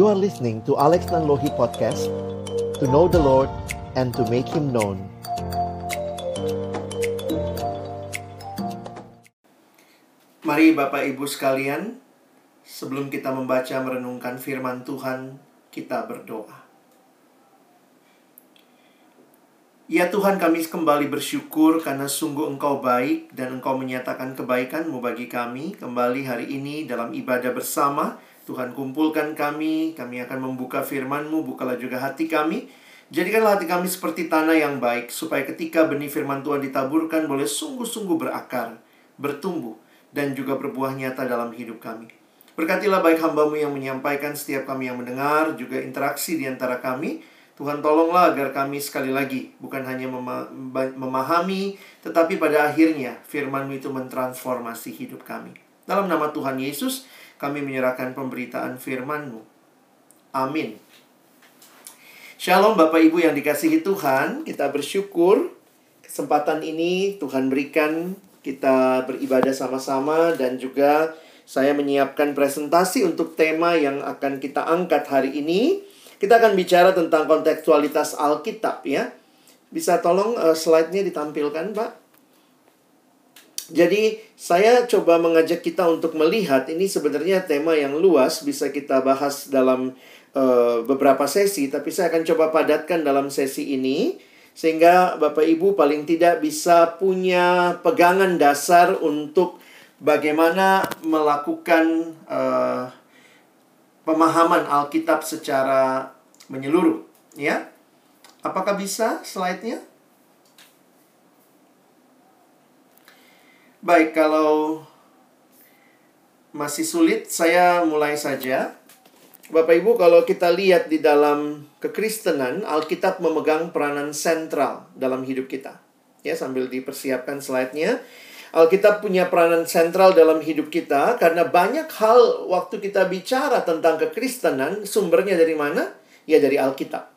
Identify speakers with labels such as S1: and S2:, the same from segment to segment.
S1: You are listening to Alex Nanlohi Podcast To know the Lord and to make Him known
S2: Mari Bapak Ibu sekalian Sebelum kita membaca merenungkan firman Tuhan Kita berdoa Ya Tuhan kami kembali bersyukur karena sungguh Engkau baik dan Engkau menyatakan kebaikan-Mu bagi kami kembali hari ini dalam ibadah bersama. Tuhan kumpulkan kami, kami akan membuka firman-Mu, bukalah juga hati kami. Jadikanlah hati kami seperti tanah yang baik, supaya ketika benih firman Tuhan ditaburkan boleh sungguh-sungguh berakar, bertumbuh, dan juga berbuah nyata dalam hidup kami. Berkatilah baik hambamu yang menyampaikan, setiap kami yang mendengar, juga interaksi di antara kami, Tuhan tolonglah agar kami sekali lagi bukan hanya mema memahami, tetapi pada akhirnya firman-Mu itu mentransformasi hidup kami. Dalam nama Tuhan Yesus, kami menyerahkan pemberitaan firman-Mu. Amin. Shalom Bapak Ibu yang dikasihi Tuhan, kita bersyukur kesempatan ini Tuhan berikan kita beribadah sama-sama dan juga saya menyiapkan presentasi untuk tema yang akan kita angkat hari ini kita akan bicara tentang kontekstualitas Alkitab ya. Bisa tolong uh, slide-nya ditampilkan, Pak? Jadi, saya coba mengajak kita untuk melihat ini sebenarnya tema yang luas bisa kita bahas dalam uh, beberapa sesi, tapi saya akan coba padatkan dalam sesi ini sehingga Bapak Ibu paling tidak bisa punya pegangan dasar untuk bagaimana melakukan uh, pemahaman Alkitab secara menyeluruh, ya. Apakah bisa slide-nya? Baik, kalau masih sulit, saya mulai saja. Bapak Ibu, kalau kita lihat di dalam kekristenan, Alkitab memegang peranan sentral dalam hidup kita. Ya, sambil dipersiapkan slide-nya. Alkitab punya peranan sentral dalam hidup kita karena banyak hal waktu kita bicara tentang kekristenan sumbernya dari mana? Ya dari Alkitab.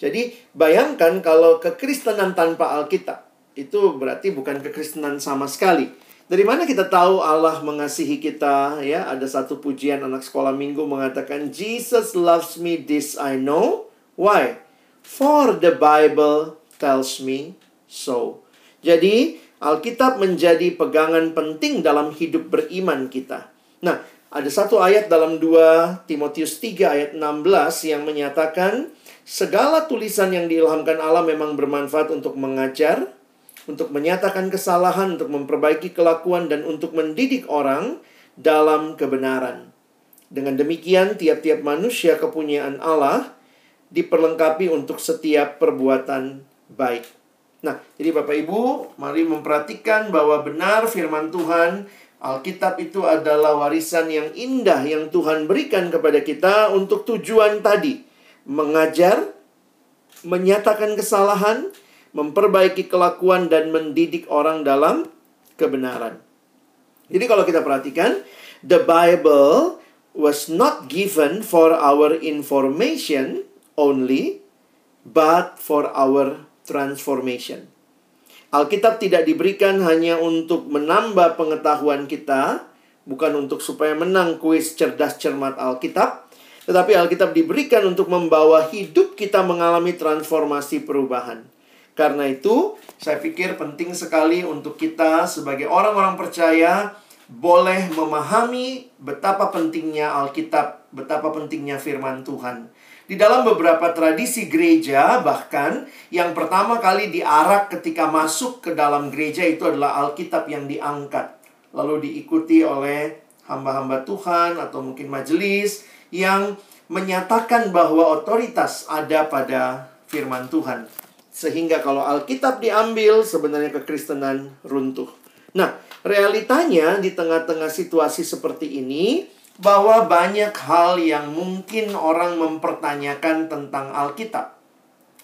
S2: Jadi bayangkan kalau kekristenan tanpa Alkitab itu berarti bukan kekristenan sama sekali. Dari mana kita tahu Allah mengasihi kita ya? Ada satu pujian anak sekolah minggu mengatakan Jesus loves me this I know. Why? For the Bible tells me so. Jadi Alkitab menjadi pegangan penting dalam hidup beriman kita. Nah, ada satu ayat dalam 2 Timotius 3 ayat 16 yang menyatakan segala tulisan yang diilhamkan Allah memang bermanfaat untuk mengajar, untuk menyatakan kesalahan, untuk memperbaiki kelakuan dan untuk mendidik orang dalam kebenaran. Dengan demikian, tiap-tiap manusia kepunyaan Allah diperlengkapi untuk setiap perbuatan baik. Nah, jadi Bapak Ibu, mari memperhatikan bahwa benar firman Tuhan, Alkitab itu adalah warisan yang indah yang Tuhan berikan kepada kita untuk tujuan tadi, mengajar, menyatakan kesalahan, memperbaiki kelakuan dan mendidik orang dalam kebenaran. Jadi kalau kita perhatikan, the Bible was not given for our information only, but for our transformation. Alkitab tidak diberikan hanya untuk menambah pengetahuan kita, bukan untuk supaya menang kuis cerdas cermat Alkitab, tetapi Alkitab diberikan untuk membawa hidup kita mengalami transformasi perubahan. Karena itu, saya pikir penting sekali untuk kita sebagai orang-orang percaya boleh memahami betapa pentingnya Alkitab, betapa pentingnya firman Tuhan. Di dalam beberapa tradisi gereja, bahkan yang pertama kali diarak ketika masuk ke dalam gereja itu adalah Alkitab yang diangkat. Lalu diikuti oleh hamba-hamba Tuhan atau mungkin majelis yang menyatakan bahwa otoritas ada pada firman Tuhan. Sehingga kalau Alkitab diambil, sebenarnya kekristenan runtuh. Nah, realitanya di tengah-tengah situasi seperti ini, bahwa banyak hal yang mungkin orang mempertanyakan tentang Alkitab.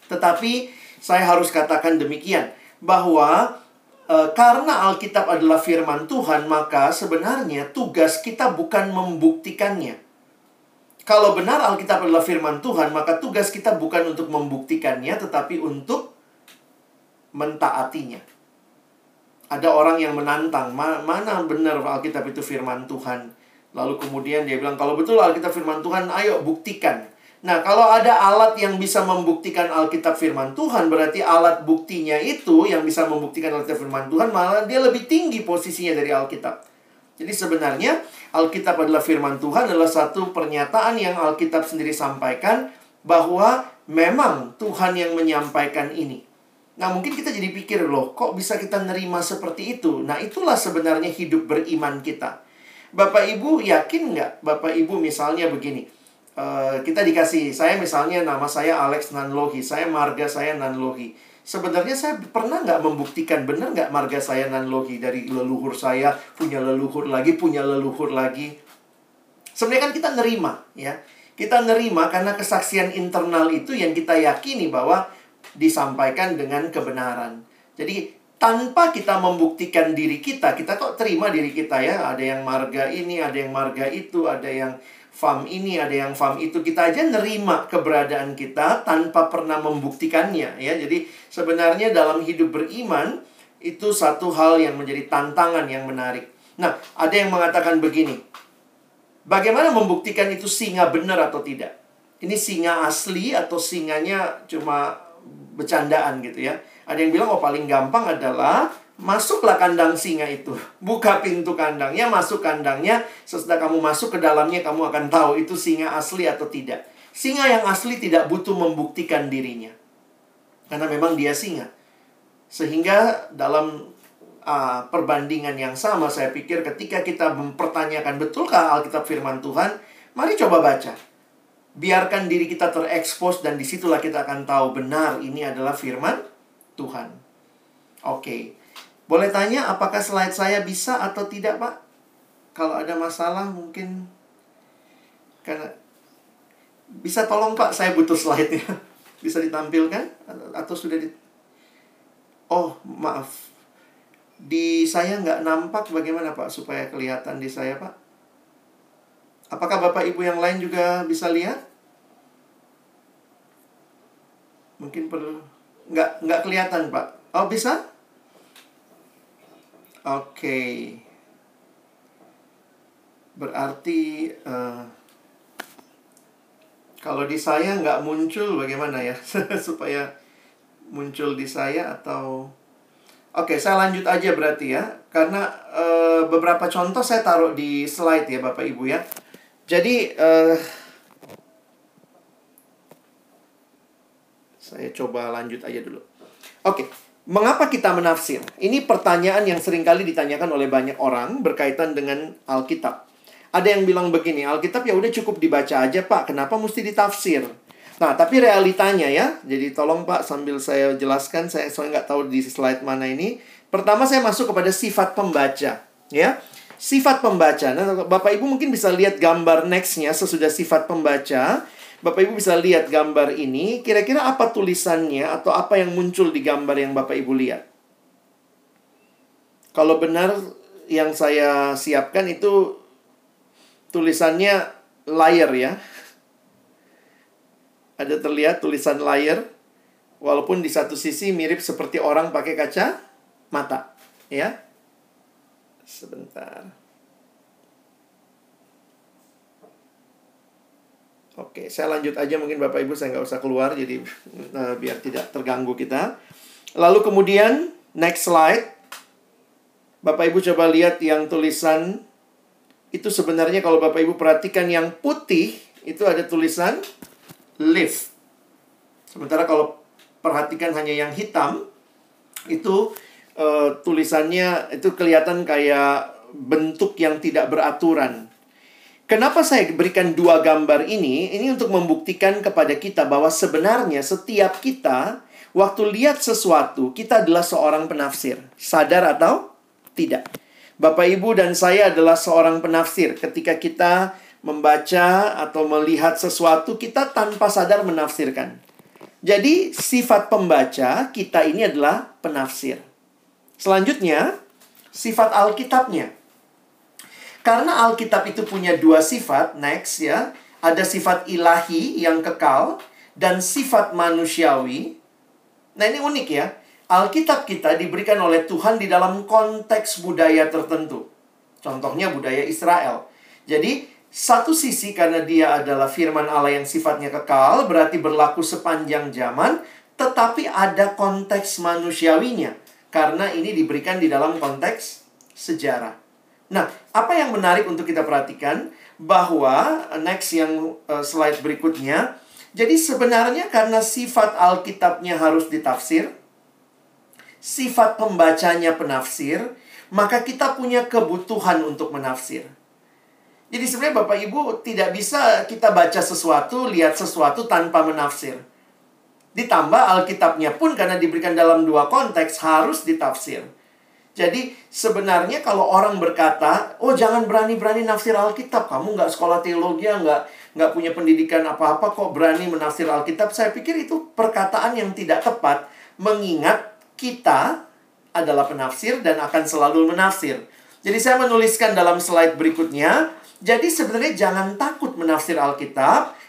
S2: Tetapi saya harus katakan demikian bahwa e, karena Alkitab adalah firman Tuhan, maka sebenarnya tugas kita bukan membuktikannya. Kalau benar Alkitab adalah firman Tuhan, maka tugas kita bukan untuk membuktikannya, tetapi untuk mentaatinya. Ada orang yang menantang, mana benar Alkitab itu firman Tuhan? Lalu kemudian dia bilang, kalau betul Alkitab firman Tuhan, ayo buktikan. Nah, kalau ada alat yang bisa membuktikan Alkitab firman Tuhan, berarti alat buktinya itu yang bisa membuktikan Alkitab firman Tuhan, malah dia lebih tinggi posisinya dari Alkitab. Jadi sebenarnya Alkitab adalah firman Tuhan adalah satu pernyataan yang Alkitab sendiri sampaikan bahwa memang Tuhan yang menyampaikan ini. Nah, mungkin kita jadi pikir loh, kok bisa kita nerima seperti itu? Nah, itulah sebenarnya hidup beriman kita. Bapak Ibu yakin nggak? Bapak Ibu misalnya begini, Uh, kita dikasih saya misalnya nama saya Alex Nanlohi saya marga saya Nanlohi sebenarnya saya pernah nggak membuktikan benar nggak marga saya Nanlohi dari leluhur saya punya leluhur lagi punya leluhur lagi? Sebenarnya kan kita nerima ya. Kita nerima karena kesaksian internal itu yang kita yakini bahwa disampaikan dengan kebenaran. Jadi tanpa kita membuktikan diri kita kita kok terima diri kita ya? Ada yang marga ini ada yang marga itu ada yang farm ini, ada yang farm itu. Kita aja nerima keberadaan kita tanpa pernah membuktikannya ya. Jadi sebenarnya dalam hidup beriman itu satu hal yang menjadi tantangan yang menarik. Nah, ada yang mengatakan begini. Bagaimana membuktikan itu singa benar atau tidak? Ini singa asli atau singanya cuma bercandaan gitu ya. Ada yang bilang oh paling gampang adalah Masuklah kandang singa itu. Buka pintu kandangnya, masuk kandangnya. Sesudah kamu masuk ke dalamnya, kamu akan tahu itu singa asli atau tidak. Singa yang asli tidak butuh membuktikan dirinya. Karena memang dia singa. Sehingga dalam uh, perbandingan yang sama, saya pikir ketika kita mempertanyakan betulkah Alkitab firman Tuhan, mari coba baca. Biarkan diri kita terekspos dan di situlah kita akan tahu benar ini adalah firman Tuhan. Oke. Okay. Boleh tanya apakah slide saya bisa atau tidak, Pak? Kalau ada masalah mungkin karena bisa tolong Pak, saya butuh slide-nya. Bisa ditampilkan atau sudah di Oh, maaf. Di saya nggak nampak bagaimana Pak supaya kelihatan di saya, Pak? Apakah Bapak Ibu yang lain juga bisa lihat? Mungkin perlu nggak nggak kelihatan, Pak. Oh, bisa? Oke. Berarti uh, kalau di saya nggak muncul bagaimana ya supaya muncul di saya atau Oke, saya lanjut aja berarti ya. Karena uh, beberapa contoh saya taruh di slide ya Bapak Ibu ya. Jadi uh, saya coba lanjut aja dulu. Oke. Okay. Mengapa kita menafsir? Ini pertanyaan yang sering kali ditanyakan oleh banyak orang berkaitan dengan Alkitab. Ada yang bilang begini, Alkitab ya udah cukup dibaca aja Pak, kenapa mesti ditafsir? Nah, tapi realitanya ya, jadi tolong Pak sambil saya jelaskan, saya soalnya nggak tahu di slide mana ini. Pertama saya masuk kepada sifat pembaca, ya. Sifat pembaca. Nah, Bapak Ibu mungkin bisa lihat gambar nextnya sesudah sifat pembaca. Bapak Ibu bisa lihat gambar ini, kira-kira apa tulisannya atau apa yang muncul di gambar yang Bapak Ibu lihat? Kalau benar yang saya siapkan itu tulisannya layar ya. Ada terlihat tulisan layar walaupun di satu sisi mirip seperti orang pakai kaca mata, ya. Sebentar. Oke, saya lanjut aja mungkin Bapak Ibu saya nggak usah keluar jadi uh, biar tidak terganggu kita. Lalu kemudian next slide. Bapak Ibu coba lihat yang tulisan itu sebenarnya kalau Bapak Ibu perhatikan yang putih itu ada tulisan live. Sementara kalau perhatikan hanya yang hitam itu uh, tulisannya itu kelihatan kayak bentuk yang tidak beraturan. Kenapa saya berikan dua gambar ini? Ini untuk membuktikan kepada kita bahwa sebenarnya setiap kita waktu lihat sesuatu, kita adalah seorang penafsir. Sadar atau tidak? Bapak, Ibu, dan saya adalah seorang penafsir. Ketika kita membaca atau melihat sesuatu, kita tanpa sadar menafsirkan. Jadi, sifat pembaca kita ini adalah penafsir. Selanjutnya, sifat Alkitabnya. Karena Alkitab itu punya dua sifat, next ya. Ada sifat ilahi yang kekal dan sifat manusiawi. Nah, ini unik ya. Alkitab kita diberikan oleh Tuhan di dalam konteks budaya tertentu. Contohnya budaya Israel. Jadi, satu sisi karena dia adalah firman Allah yang sifatnya kekal, berarti berlaku sepanjang zaman, tetapi ada konteks manusiawinya. Karena ini diberikan di dalam konteks sejarah. Nah, apa yang menarik untuk kita perhatikan bahwa next yang uh, slide berikutnya, jadi sebenarnya karena sifat Alkitabnya harus ditafsir, sifat pembacanya penafsir, maka kita punya kebutuhan untuk menafsir. Jadi sebenarnya Bapak Ibu tidak bisa kita baca sesuatu, lihat sesuatu tanpa menafsir. Ditambah Alkitabnya pun karena diberikan dalam dua konteks harus ditafsir. Jadi sebenarnya kalau orang berkata, oh jangan berani-berani nafsir Alkitab, kamu nggak sekolah teologi, nggak nggak punya pendidikan apa-apa kok berani menafsir Alkitab. Saya pikir itu perkataan yang tidak tepat, mengingat kita adalah penafsir dan akan selalu menafsir. Jadi saya menuliskan dalam slide berikutnya, jadi sebenarnya jangan takut menafsir Alkitab.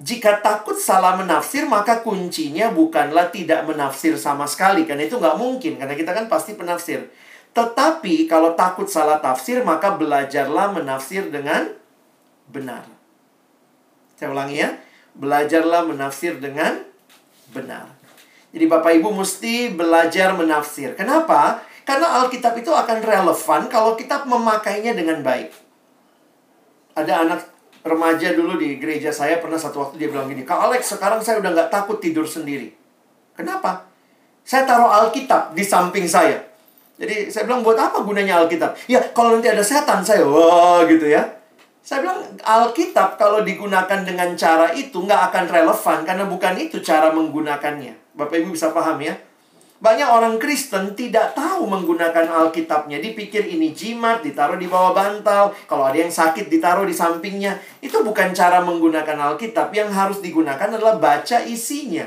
S2: Jika takut salah menafsir, maka kuncinya bukanlah tidak menafsir sama sekali. Karena itu nggak mungkin, karena kita kan pasti penafsir. Tetapi kalau takut salah tafsir, maka belajarlah menafsir dengan benar. Saya ulangi ya. Belajarlah menafsir dengan benar. Jadi Bapak Ibu mesti belajar menafsir. Kenapa? Karena Alkitab itu akan relevan kalau kita memakainya dengan baik. Ada anak remaja dulu di gereja saya pernah satu waktu dia bilang gini, Kak Alex sekarang saya udah nggak takut tidur sendiri. Kenapa? Saya taruh Alkitab di samping saya. Jadi saya bilang buat apa gunanya Alkitab? Ya kalau nanti ada setan saya, wah gitu ya. Saya bilang Alkitab kalau digunakan dengan cara itu nggak akan relevan karena bukan itu cara menggunakannya. Bapak Ibu bisa paham ya? Banyak orang Kristen tidak tahu menggunakan Alkitabnya. Dipikir ini jimat, ditaruh di bawah bantal. Kalau ada yang sakit, ditaruh di sampingnya. Itu bukan cara menggunakan Alkitab. Yang harus digunakan adalah baca isinya.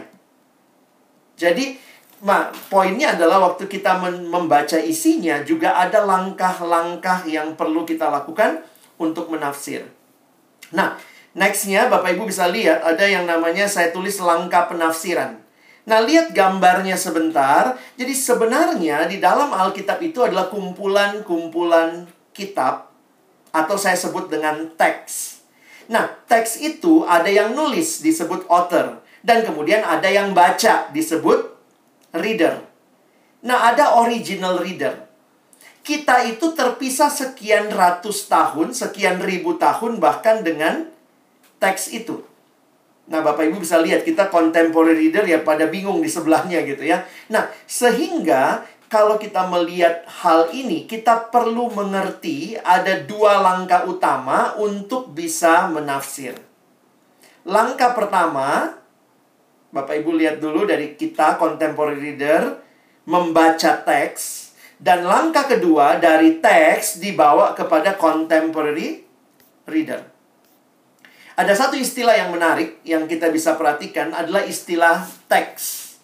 S2: Jadi, ma, poinnya adalah waktu kita membaca isinya, juga ada langkah-langkah yang perlu kita lakukan untuk menafsir. Nah, nextnya Bapak Ibu bisa lihat ada yang namanya saya tulis langkah penafsiran. Nah, lihat gambarnya sebentar. Jadi sebenarnya di dalam Alkitab itu adalah kumpulan-kumpulan kitab atau saya sebut dengan teks. Nah, teks itu ada yang nulis disebut author dan kemudian ada yang baca disebut reader. Nah, ada original reader. Kita itu terpisah sekian ratus tahun, sekian ribu tahun bahkan dengan teks itu. Nah, Bapak Ibu bisa lihat kita contemporary reader ya pada bingung di sebelahnya gitu ya. Nah, sehingga kalau kita melihat hal ini, kita perlu mengerti ada dua langkah utama untuk bisa menafsir. Langkah pertama, Bapak Ibu lihat dulu dari kita contemporary reader membaca teks dan langkah kedua dari teks dibawa kepada contemporary reader. Ada satu istilah yang menarik yang kita bisa perhatikan adalah istilah teks.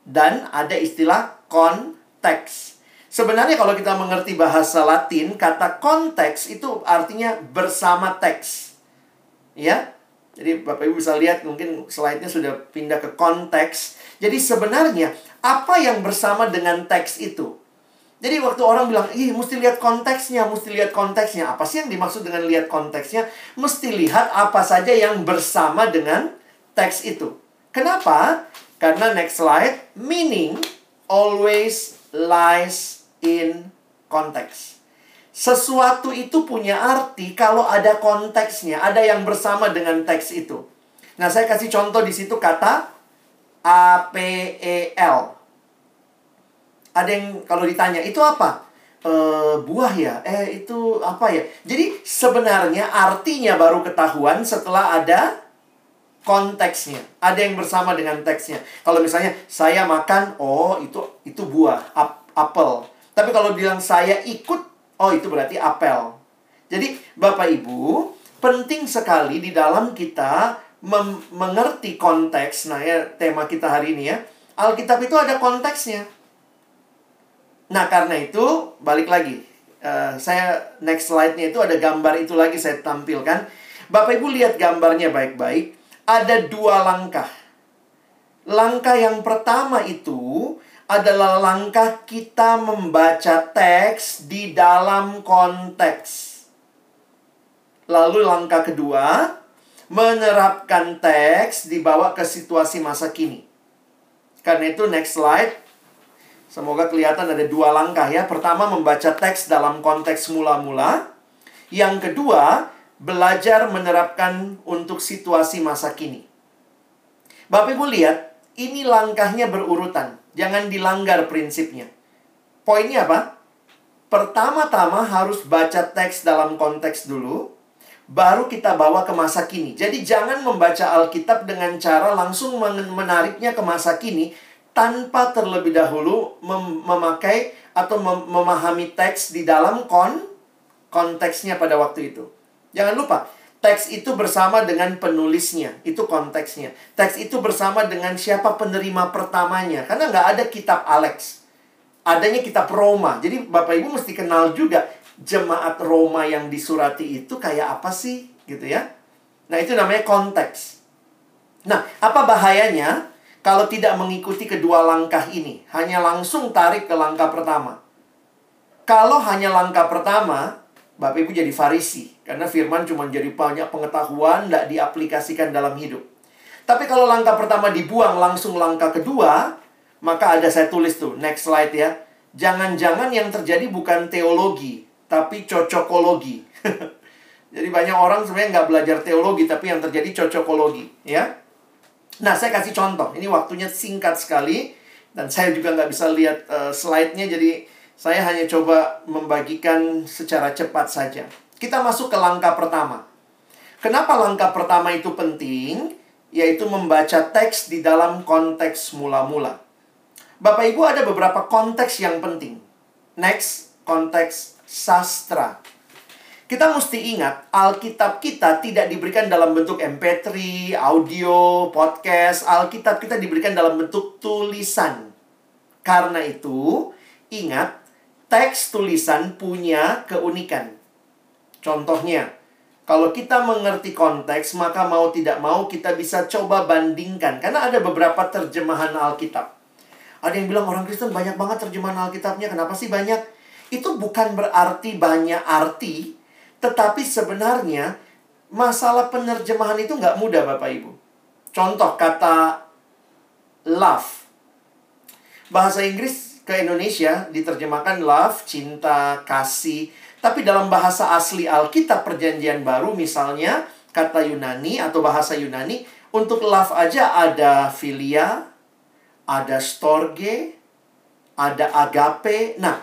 S2: Dan ada istilah konteks. Sebenarnya kalau kita mengerti bahasa Latin, kata konteks itu artinya bersama teks. Ya? Jadi Bapak Ibu bisa lihat mungkin slide-nya sudah pindah ke konteks. Jadi sebenarnya apa yang bersama dengan teks itu? Jadi waktu orang bilang, ih mesti lihat konteksnya, mesti lihat konteksnya. Apa sih yang dimaksud dengan lihat konteksnya? Mesti lihat apa saja yang bersama dengan teks itu. Kenapa? Karena next slide, meaning always lies in context. Sesuatu itu punya arti kalau ada konteksnya, ada yang bersama dengan teks itu. Nah, saya kasih contoh di situ kata APEL. Ada yang kalau ditanya, itu apa? E, buah ya? Eh, itu apa ya? Jadi sebenarnya artinya baru ketahuan setelah ada konteksnya. Ada yang bersama dengan teksnya. Kalau misalnya saya makan, oh itu itu buah, ap, apel. Tapi kalau bilang saya ikut, oh itu berarti apel. Jadi Bapak Ibu, penting sekali di dalam kita mengerti konteks. Nah ya tema kita hari ini ya. Alkitab itu ada konteksnya. Nah, karena itu balik lagi. Uh, saya next slide-nya itu ada gambar itu lagi saya tampilkan. Bapak Ibu lihat gambarnya baik-baik. Ada dua langkah. Langkah yang pertama itu adalah langkah kita membaca teks di dalam konteks. Lalu langkah kedua, menerapkan teks dibawa ke situasi masa kini. Karena itu next slide. Semoga kelihatan ada dua langkah ya. Pertama membaca teks dalam konteks mula-mula. Yang kedua, belajar menerapkan untuk situasi masa kini. Bapak Ibu lihat, ini langkahnya berurutan. Jangan dilanggar prinsipnya. Poinnya apa? Pertama-tama harus baca teks dalam konteks dulu, baru kita bawa ke masa kini. Jadi jangan membaca Alkitab dengan cara langsung menariknya ke masa kini tanpa terlebih dahulu mem memakai atau mem memahami teks di dalam kon konteksnya pada waktu itu. Jangan lupa, teks itu bersama dengan penulisnya, itu konteksnya. Teks itu bersama dengan siapa penerima pertamanya, karena nggak ada kitab Alex adanya kitab Roma. Jadi Bapak Ibu mesti kenal juga jemaat Roma yang disurati itu kayak apa sih gitu ya. Nah, itu namanya konteks. Nah, apa bahayanya kalau tidak mengikuti kedua langkah ini? Hanya langsung tarik ke langkah pertama. Kalau hanya langkah pertama, Bapak Ibu jadi farisi. Karena firman cuma jadi banyak pengetahuan, tidak diaplikasikan dalam hidup. Tapi kalau langkah pertama dibuang, langsung langkah kedua, maka ada saya tulis tuh, next slide ya. Jangan-jangan yang terjadi bukan teologi, tapi cocokologi. Jadi banyak orang sebenarnya nggak belajar teologi, tapi yang terjadi cocokologi, ya. Nah, saya kasih contoh. Ini waktunya singkat sekali, dan saya juga nggak bisa lihat uh, slide-nya, jadi saya hanya coba membagikan secara cepat saja. Kita masuk ke langkah pertama. Kenapa langkah pertama itu penting? Yaitu membaca teks di dalam konteks mula-mula. Bapak Ibu ada beberapa konteks yang penting. Next, konteks sastra. Kita mesti ingat, Alkitab kita tidak diberikan dalam bentuk MP3, audio, podcast. Alkitab kita diberikan dalam bentuk tulisan. Karena itu, ingat, teks tulisan punya keunikan. Contohnya, kalau kita mengerti konteks, maka mau tidak mau kita bisa coba bandingkan. Karena ada beberapa terjemahan Alkitab. Ada yang bilang orang Kristen banyak banget terjemahan Alkitabnya. Kenapa sih banyak? Itu bukan berarti banyak arti. Tetapi sebenarnya masalah penerjemahan itu nggak mudah Bapak Ibu. Contoh kata love. Bahasa Inggris ke Indonesia diterjemahkan love, cinta, kasih. Tapi dalam bahasa asli Alkitab perjanjian baru misalnya kata Yunani atau bahasa Yunani untuk love aja ada filia, ada storge, ada agape. Nah,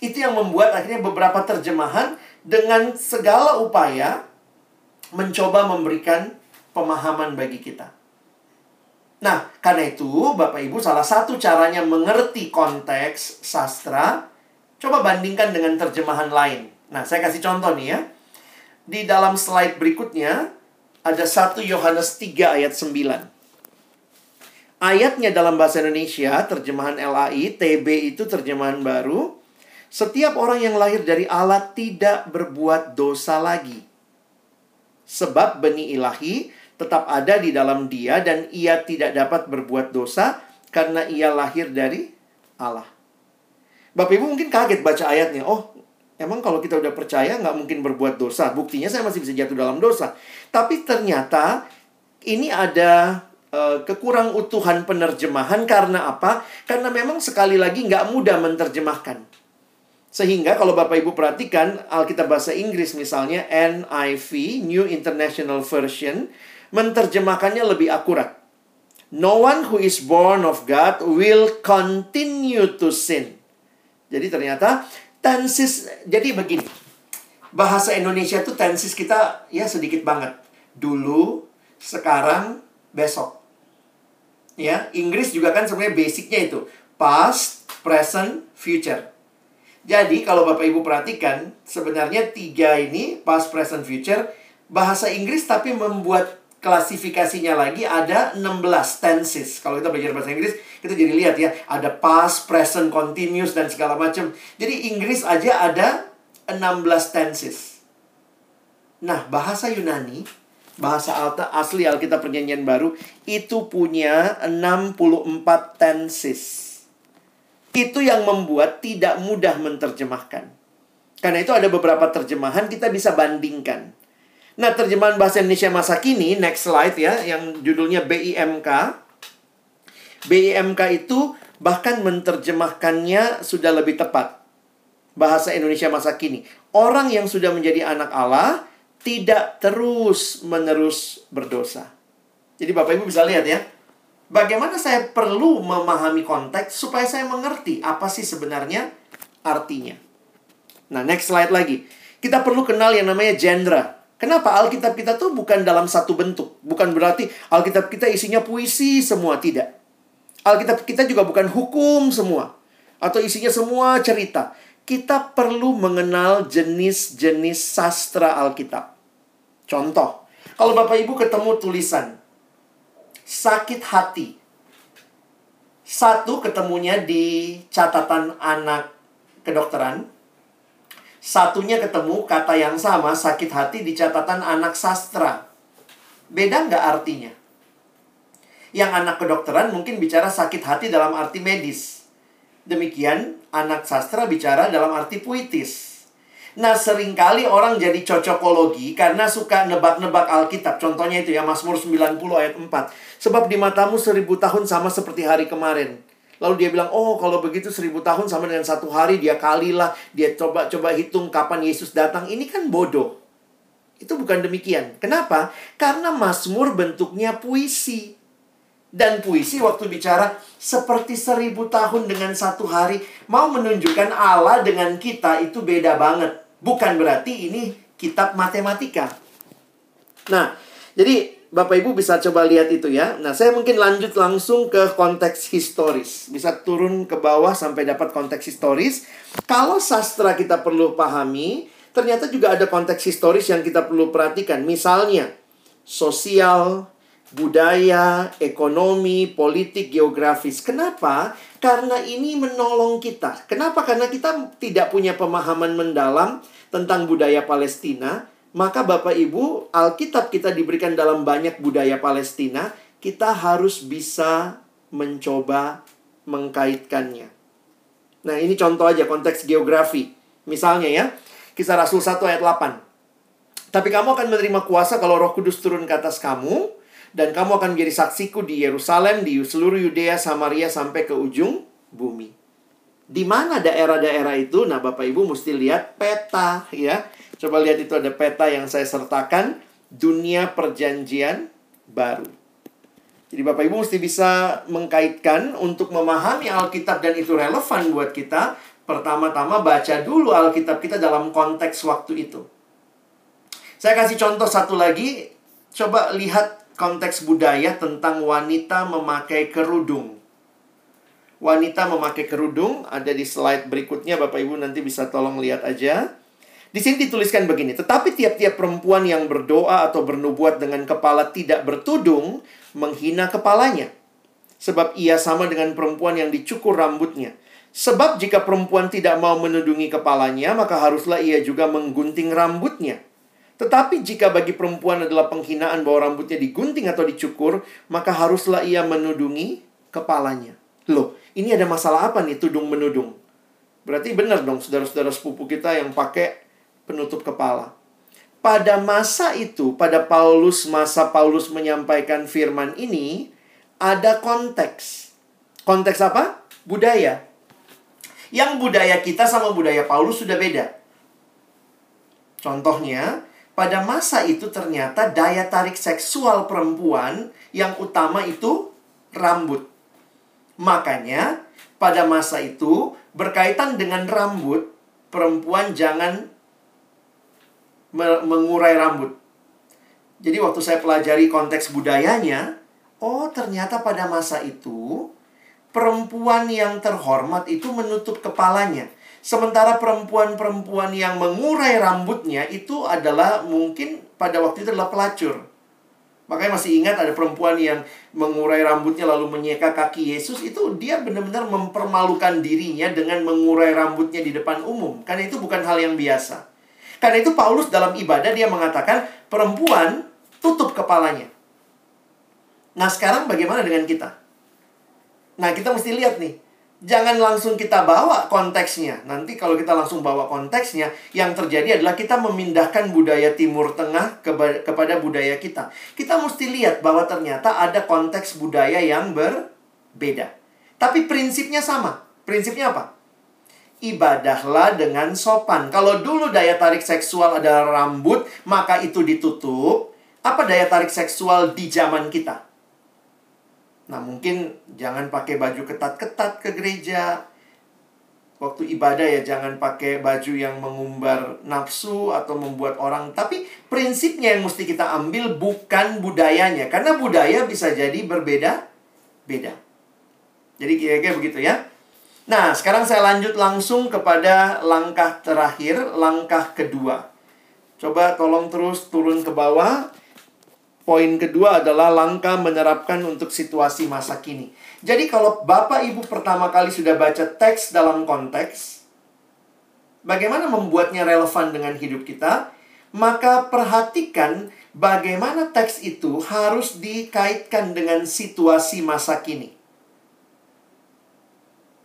S2: itu yang membuat akhirnya beberapa terjemahan dengan segala upaya mencoba memberikan pemahaman bagi kita. Nah, karena itu Bapak Ibu salah satu caranya mengerti konteks sastra, coba bandingkan dengan terjemahan lain. Nah, saya kasih contoh nih ya. Di dalam slide berikutnya ada 1 Yohanes 3 ayat 9. Ayatnya dalam bahasa Indonesia, terjemahan LAI, TB itu terjemahan baru. Setiap orang yang lahir dari Allah tidak berbuat dosa lagi. Sebab benih ilahi tetap ada di dalam dia dan ia tidak dapat berbuat dosa karena ia lahir dari Allah. Bapak Ibu mungkin kaget baca ayatnya. Oh, emang kalau kita udah percaya nggak mungkin berbuat dosa. Buktinya saya masih bisa jatuh dalam dosa. Tapi ternyata ini ada Eh, kekurang utuhan penerjemahan karena apa? Karena memang sekali lagi nggak mudah menerjemahkan. Sehingga kalau Bapak Ibu perhatikan Alkitab bahasa Inggris misalnya NIV, New International Version, menerjemahkannya lebih akurat. No one who is born of God will continue to sin. Jadi ternyata tenses jadi begini. Bahasa Indonesia tuh tenses kita ya sedikit banget. Dulu, sekarang, besok. Ya, Inggris juga kan sebenarnya basicnya itu past, present, future. Jadi kalau Bapak Ibu perhatikan, sebenarnya tiga ini past, present, future bahasa Inggris tapi membuat klasifikasinya lagi ada 16 tenses. Kalau kita belajar bahasa Inggris, kita jadi lihat ya, ada past, present, continuous dan segala macam. Jadi Inggris aja ada 16 tenses. Nah, bahasa Yunani bahasa Alta asli Alkitab Perjanjian Baru itu punya 64 tenses. Itu yang membuat tidak mudah menerjemahkan. Karena itu ada beberapa terjemahan kita bisa bandingkan. Nah, terjemahan bahasa Indonesia masa kini, next slide ya, yang judulnya BIMK. BIMK itu bahkan menerjemahkannya sudah lebih tepat. Bahasa Indonesia masa kini. Orang yang sudah menjadi anak Allah tidak terus-menerus berdosa. Jadi Bapak Ibu bisa lihat ya. Bagaimana saya perlu memahami konteks supaya saya mengerti apa sih sebenarnya artinya. Nah, next slide lagi. Kita perlu kenal yang namanya genre. Kenapa Alkitab kita tuh bukan dalam satu bentuk? Bukan berarti Alkitab kita isinya puisi semua, tidak. Alkitab kita juga bukan hukum semua atau isinya semua cerita. Kita perlu mengenal jenis-jenis sastra Alkitab. Contoh, kalau Bapak Ibu ketemu tulisan sakit hati. Satu ketemunya di catatan anak kedokteran. Satunya ketemu kata yang sama sakit hati di catatan anak sastra. Beda nggak artinya? Yang anak kedokteran mungkin bicara sakit hati dalam arti medis. Demikian anak sastra bicara dalam arti puitis. Nah, sering kali orang jadi cocokologi karena suka nebak-nebak Alkitab. Contohnya itu ya, Mazmur 90 ayat 4. Sebab di matamu seribu tahun sama seperti hari kemarin. Lalu dia bilang, oh kalau begitu seribu tahun sama dengan satu hari, dia kalilah. Dia coba-coba hitung kapan Yesus datang. Ini kan bodoh. Itu bukan demikian. Kenapa? Karena Mazmur bentuknya puisi. Dan puisi waktu bicara seperti seribu tahun dengan satu hari. Mau menunjukkan Allah dengan kita itu beda banget. Bukan berarti ini kitab matematika. Nah, jadi Bapak Ibu bisa coba lihat itu ya. Nah, saya mungkin lanjut langsung ke konteks historis. Bisa turun ke bawah sampai dapat konteks historis. Kalau sastra kita perlu pahami, ternyata juga ada konteks historis yang kita perlu perhatikan. Misalnya, sosial, budaya, ekonomi, politik, geografis. Kenapa? Karena ini menolong kita. Kenapa? Karena kita tidak punya pemahaman mendalam tentang budaya Palestina, maka Bapak Ibu, Alkitab kita diberikan dalam banyak budaya Palestina, kita harus bisa mencoba mengkaitkannya. Nah, ini contoh aja konteks geografi. Misalnya ya, Kisah Rasul 1 ayat 8. Tapi kamu akan menerima kuasa kalau Roh Kudus turun ke atas kamu dan kamu akan menjadi saksiku di Yerusalem, di seluruh Yudea, Samaria sampai ke ujung bumi. Di mana daerah-daerah itu? Nah, Bapak Ibu mesti lihat peta ya. Coba lihat itu ada peta yang saya sertakan dunia perjanjian baru. Jadi Bapak Ibu mesti bisa mengkaitkan untuk memahami Alkitab dan itu relevan buat kita. Pertama-tama baca dulu Alkitab kita dalam konteks waktu itu. Saya kasih contoh satu lagi. Coba lihat konteks budaya tentang wanita memakai kerudung. Wanita memakai kerudung ada di slide berikutnya Bapak Ibu nanti bisa tolong lihat aja. Di sini dituliskan begini, tetapi tiap-tiap perempuan yang berdoa atau bernubuat dengan kepala tidak bertudung menghina kepalanya. Sebab ia sama dengan perempuan yang dicukur rambutnya. Sebab jika perempuan tidak mau menudungi kepalanya, maka haruslah ia juga menggunting rambutnya. Tetapi jika bagi perempuan adalah penghinaan bahwa rambutnya digunting atau dicukur, maka haruslah ia menudungi kepalanya. Loh, ini ada masalah apa nih tudung menudung? Berarti benar dong saudara-saudara sepupu kita yang pakai penutup kepala. Pada masa itu, pada Paulus, masa Paulus menyampaikan firman ini, ada konteks. Konteks apa? Budaya. Yang budaya kita sama budaya Paulus sudah beda. Contohnya, pada masa itu ternyata daya tarik seksual perempuan yang utama itu rambut. Makanya pada masa itu berkaitan dengan rambut, perempuan jangan mengurai rambut. Jadi waktu saya pelajari konteks budayanya, oh ternyata pada masa itu perempuan yang terhormat itu menutup kepalanya. Sementara perempuan-perempuan yang mengurai rambutnya itu adalah mungkin pada waktu itu adalah pelacur. Makanya masih ingat ada perempuan yang mengurai rambutnya lalu menyeka kaki Yesus itu dia benar-benar mempermalukan dirinya dengan mengurai rambutnya di depan umum. Karena itu bukan hal yang biasa. Karena itu Paulus dalam ibadah dia mengatakan perempuan tutup kepalanya. Nah sekarang bagaimana dengan kita? Nah kita mesti lihat nih jangan langsung kita bawa konteksnya. Nanti kalau kita langsung bawa konteksnya, yang terjadi adalah kita memindahkan budaya Timur Tengah kepada budaya kita. Kita mesti lihat bahwa ternyata ada konteks budaya yang berbeda. Tapi prinsipnya sama. Prinsipnya apa? Ibadahlah dengan sopan. Kalau dulu daya tarik seksual adalah rambut, maka itu ditutup. Apa daya tarik seksual di zaman kita? Nah, mungkin jangan pakai baju ketat-ketat ke gereja. Waktu ibadah ya jangan pakai baju yang mengumbar nafsu atau membuat orang. Tapi prinsipnya yang mesti kita ambil bukan budayanya. Karena budaya bisa jadi berbeda. Beda. Jadi kira-kira begitu ya. Nah, sekarang saya lanjut langsung kepada langkah terakhir, langkah kedua. Coba tolong terus turun ke bawah. Poin kedua adalah langkah menerapkan untuk situasi masa kini. Jadi kalau Bapak Ibu pertama kali sudah baca teks dalam konteks, bagaimana membuatnya relevan dengan hidup kita? Maka perhatikan bagaimana teks itu harus dikaitkan dengan situasi masa kini.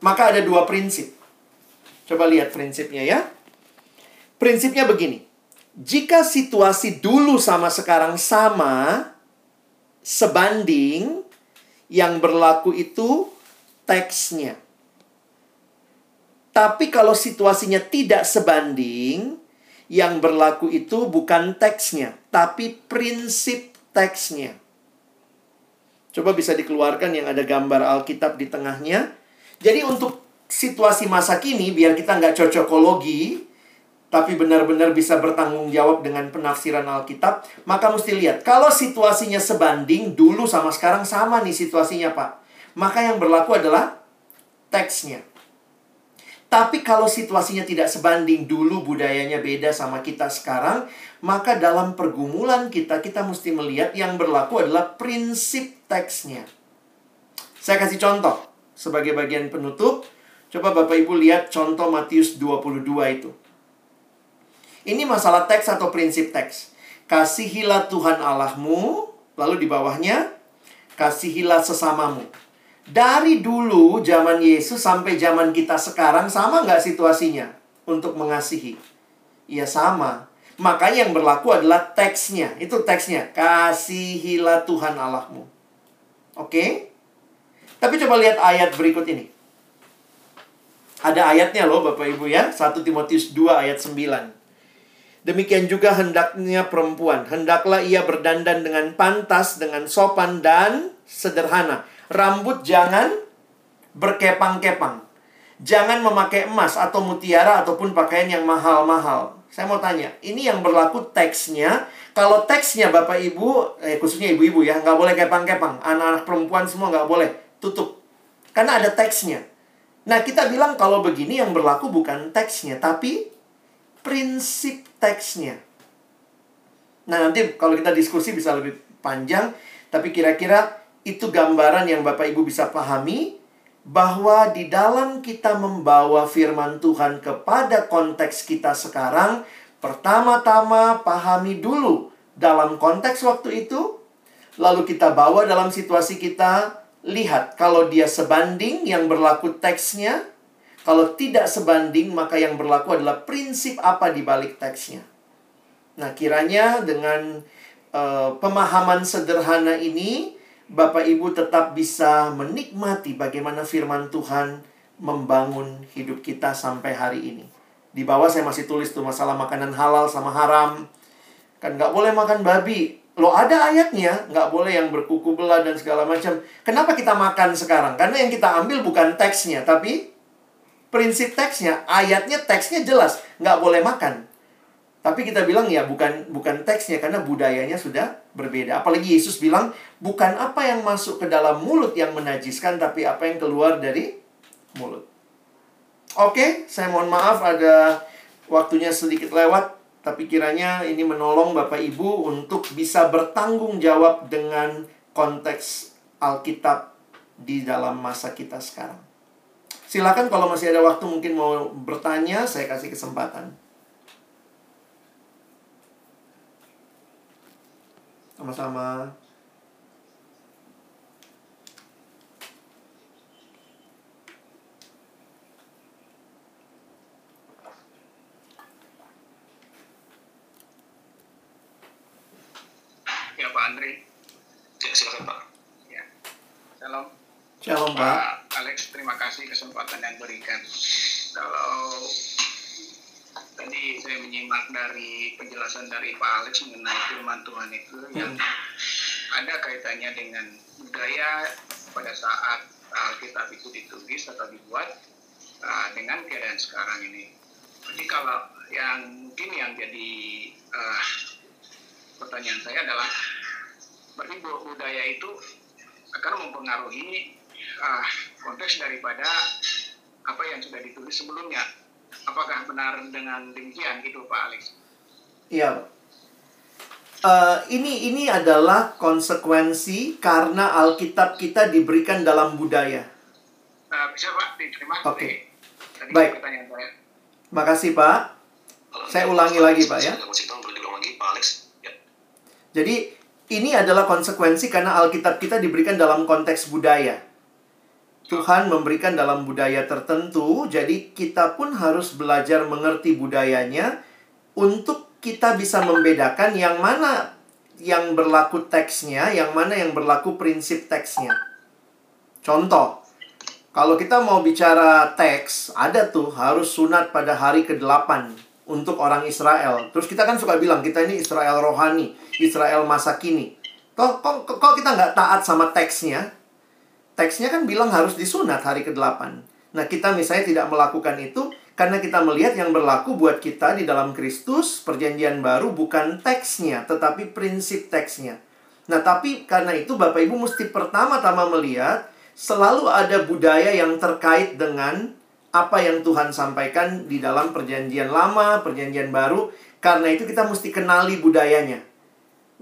S2: Maka ada dua prinsip. Coba lihat prinsipnya ya. Prinsipnya begini jika situasi dulu sama sekarang sama, sebanding, yang berlaku itu teksnya. Tapi kalau situasinya tidak sebanding, yang berlaku itu bukan teksnya, tapi prinsip teksnya. Coba bisa dikeluarkan yang ada gambar Alkitab di tengahnya. Jadi untuk situasi masa kini, biar kita nggak cocokologi, tapi benar-benar bisa bertanggung jawab dengan penafsiran Alkitab, maka mesti lihat, kalau situasinya sebanding, dulu sama sekarang sama nih situasinya Pak. Maka yang berlaku adalah teksnya. Tapi kalau situasinya tidak sebanding, dulu budayanya beda sama kita sekarang, maka dalam pergumulan kita, kita mesti melihat yang berlaku adalah prinsip teksnya. Saya kasih contoh sebagai bagian penutup. Coba Bapak Ibu lihat contoh Matius 22 itu. Ini masalah teks atau prinsip teks. Kasihilah Tuhan Allahmu, lalu di bawahnya, kasihilah sesamamu. Dari dulu zaman Yesus sampai zaman kita sekarang sama nggak situasinya untuk mengasihi? Ya sama. Makanya yang berlaku adalah teksnya. Itu teksnya. Kasihilah Tuhan Allahmu. Oke? Tapi coba lihat ayat berikut ini. Ada ayatnya loh Bapak Ibu ya. 1 Timotius 2 ayat 9. Demikian juga hendaknya perempuan. Hendaklah ia berdandan dengan pantas, dengan sopan dan sederhana. Rambut jangan berkepang-kepang. Jangan memakai emas atau mutiara ataupun pakaian yang mahal-mahal. Saya mau tanya, ini yang berlaku teksnya. Kalau teksnya Bapak Ibu, eh, khususnya ibu-ibu ya, nggak boleh kepang-kepang. Anak-anak perempuan semua nggak boleh. Tutup. Karena ada teksnya. Nah, kita bilang kalau begini yang berlaku bukan teksnya, tapi prinsip teksnya. Nah, nanti kalau kita diskusi bisa lebih panjang, tapi kira-kira itu gambaran yang Bapak Ibu bisa pahami bahwa di dalam kita membawa firman Tuhan kepada konteks kita sekarang, pertama-tama pahami dulu dalam konteks waktu itu, lalu kita bawa dalam situasi kita, lihat kalau dia sebanding yang berlaku teksnya, kalau tidak sebanding, maka yang berlaku adalah prinsip apa di balik teksnya. Nah, kiranya dengan uh, pemahaman sederhana ini, Bapak Ibu tetap bisa menikmati bagaimana firman Tuhan membangun hidup kita sampai hari ini. Di bawah saya masih tulis tuh masalah makanan halal sama haram. Kan nggak boleh makan babi. Lo ada ayatnya, nggak boleh yang berkuku belah dan segala macam. Kenapa kita makan sekarang? Karena yang kita ambil bukan teksnya, tapi prinsip teksnya, ayatnya teksnya jelas, nggak boleh makan. Tapi kita bilang ya bukan bukan teksnya karena budayanya sudah berbeda. Apalagi Yesus bilang bukan apa yang masuk ke dalam mulut yang menajiskan tapi apa yang keluar dari mulut. Oke, saya mohon maaf ada waktunya sedikit lewat tapi kiranya ini menolong Bapak Ibu untuk bisa bertanggung jawab dengan konteks Alkitab di dalam masa kita sekarang. Silakan kalau masih ada waktu mungkin mau bertanya, saya kasih kesempatan. Sama-sama. Ya Pak Andri.
S3: Ya silakan Pak. Ya. Salam. Alex, terima kasih kesempatan yang berikan. Kalau tadi saya menyimak dari penjelasan dari Pak Alex mengenai firman Tuhan itu yang ada kaitannya dengan budaya pada saat Alkitab itu ditulis atau dibuat uh, dengan keadaan sekarang ini. Jadi kalau yang mungkin yang jadi uh, pertanyaan saya adalah berarti budaya itu akan mempengaruhi uh, konteks daripada apa yang sudah ditulis sebelumnya. Apakah benar dengan demikian gitu Pak Alex?
S2: Iya. Uh, ini ini adalah konsekuensi karena Alkitab kita diberikan dalam budaya.
S3: Uh, bisa Pak diterima?
S2: Oke. Okay.
S3: Tadi
S2: Baik.
S3: pertanyaan saya.
S2: Makasih Pak. Saya ulangi lagi Pak ya.
S3: Ya.
S2: Jadi ini adalah konsekuensi karena Alkitab kita diberikan dalam konteks budaya. Tuhan memberikan dalam budaya tertentu, jadi kita pun harus belajar mengerti budayanya untuk kita bisa membedakan yang mana yang berlaku teksnya, yang mana yang berlaku prinsip teksnya. Contoh, kalau kita mau bicara teks, ada tuh harus sunat pada hari ke-8 untuk orang Israel. Terus kita kan suka bilang, kita ini Israel rohani, Israel masa kini. Kok, kok, kok kita nggak taat sama teksnya? Teksnya kan bilang harus disunat hari ke-8. Nah, kita misalnya tidak melakukan itu karena kita melihat yang berlaku buat kita di dalam Kristus, perjanjian baru bukan teksnya, tetapi prinsip teksnya. Nah, tapi karena itu Bapak Ibu mesti pertama-tama melihat selalu ada budaya yang terkait dengan apa yang Tuhan sampaikan di dalam perjanjian lama, perjanjian baru. Karena itu kita mesti kenali budayanya.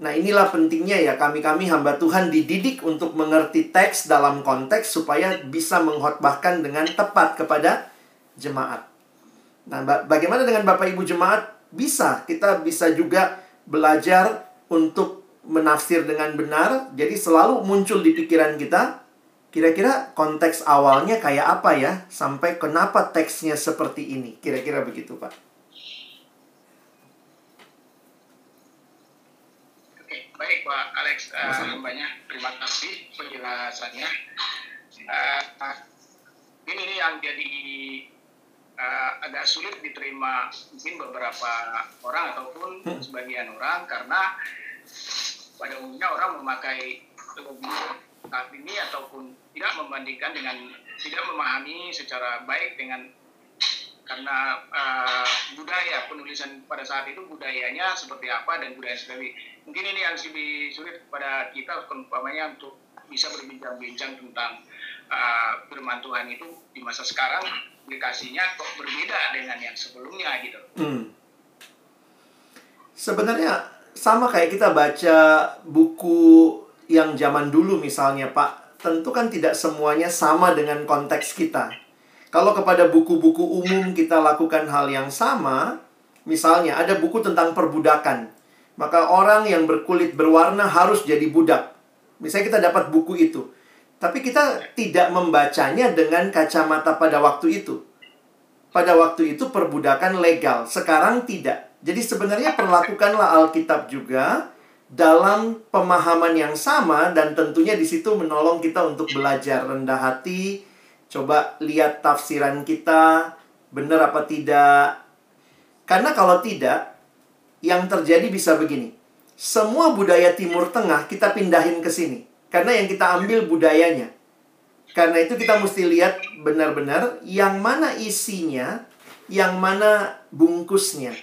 S2: Nah, inilah pentingnya ya kami-kami hamba Tuhan dididik untuk mengerti teks dalam konteks supaya bisa mengkhotbahkan dengan tepat kepada jemaat. Nah, ba bagaimana dengan Bapak Ibu jemaat? Bisa, kita bisa juga belajar untuk menafsir dengan benar. Jadi selalu muncul di pikiran kita, kira-kira konteks awalnya kayak apa ya? Sampai kenapa teksnya seperti ini? Kira-kira begitu, Pak.
S3: Baik Pak Alex, uh, banyak. Terima kasih penjelasannya. Uh, ini nih yang jadi uh, agak sulit diterima mungkin beberapa orang ataupun sebagian orang karena pada umumnya orang memakai saat ini ataupun tidak membandingkan dengan tidak memahami secara baik dengan karena uh, budaya penulisan pada saat itu budayanya seperti apa dan budaya sekali mungkin ini yang lebih sulit pada kita umpamanya untuk bisa berbincang-bincang tentang uh, firman Tuhan itu di masa sekarang aplikasinya kok berbeda dengan yang sebelumnya gitu.
S2: Hmm. Sebenarnya sama kayak kita baca buku yang zaman dulu misalnya Pak, tentu kan tidak semuanya sama dengan konteks kita kalau kepada buku-buku umum kita lakukan hal yang sama, misalnya ada buku tentang perbudakan, maka orang yang berkulit berwarna harus jadi budak. Misalnya kita dapat buku itu, tapi kita tidak membacanya dengan kacamata pada waktu itu. Pada waktu itu perbudakan legal, sekarang tidak. Jadi sebenarnya perlakukanlah Alkitab juga dalam pemahaman yang sama dan tentunya di situ menolong kita untuk belajar rendah hati, Coba lihat tafsiran kita benar apa tidak. Karena kalau tidak, yang terjadi bisa begini. Semua budaya Timur Tengah kita pindahin ke sini. Karena yang kita ambil budayanya. Karena itu kita mesti lihat benar-benar yang mana isinya, yang mana bungkusnya.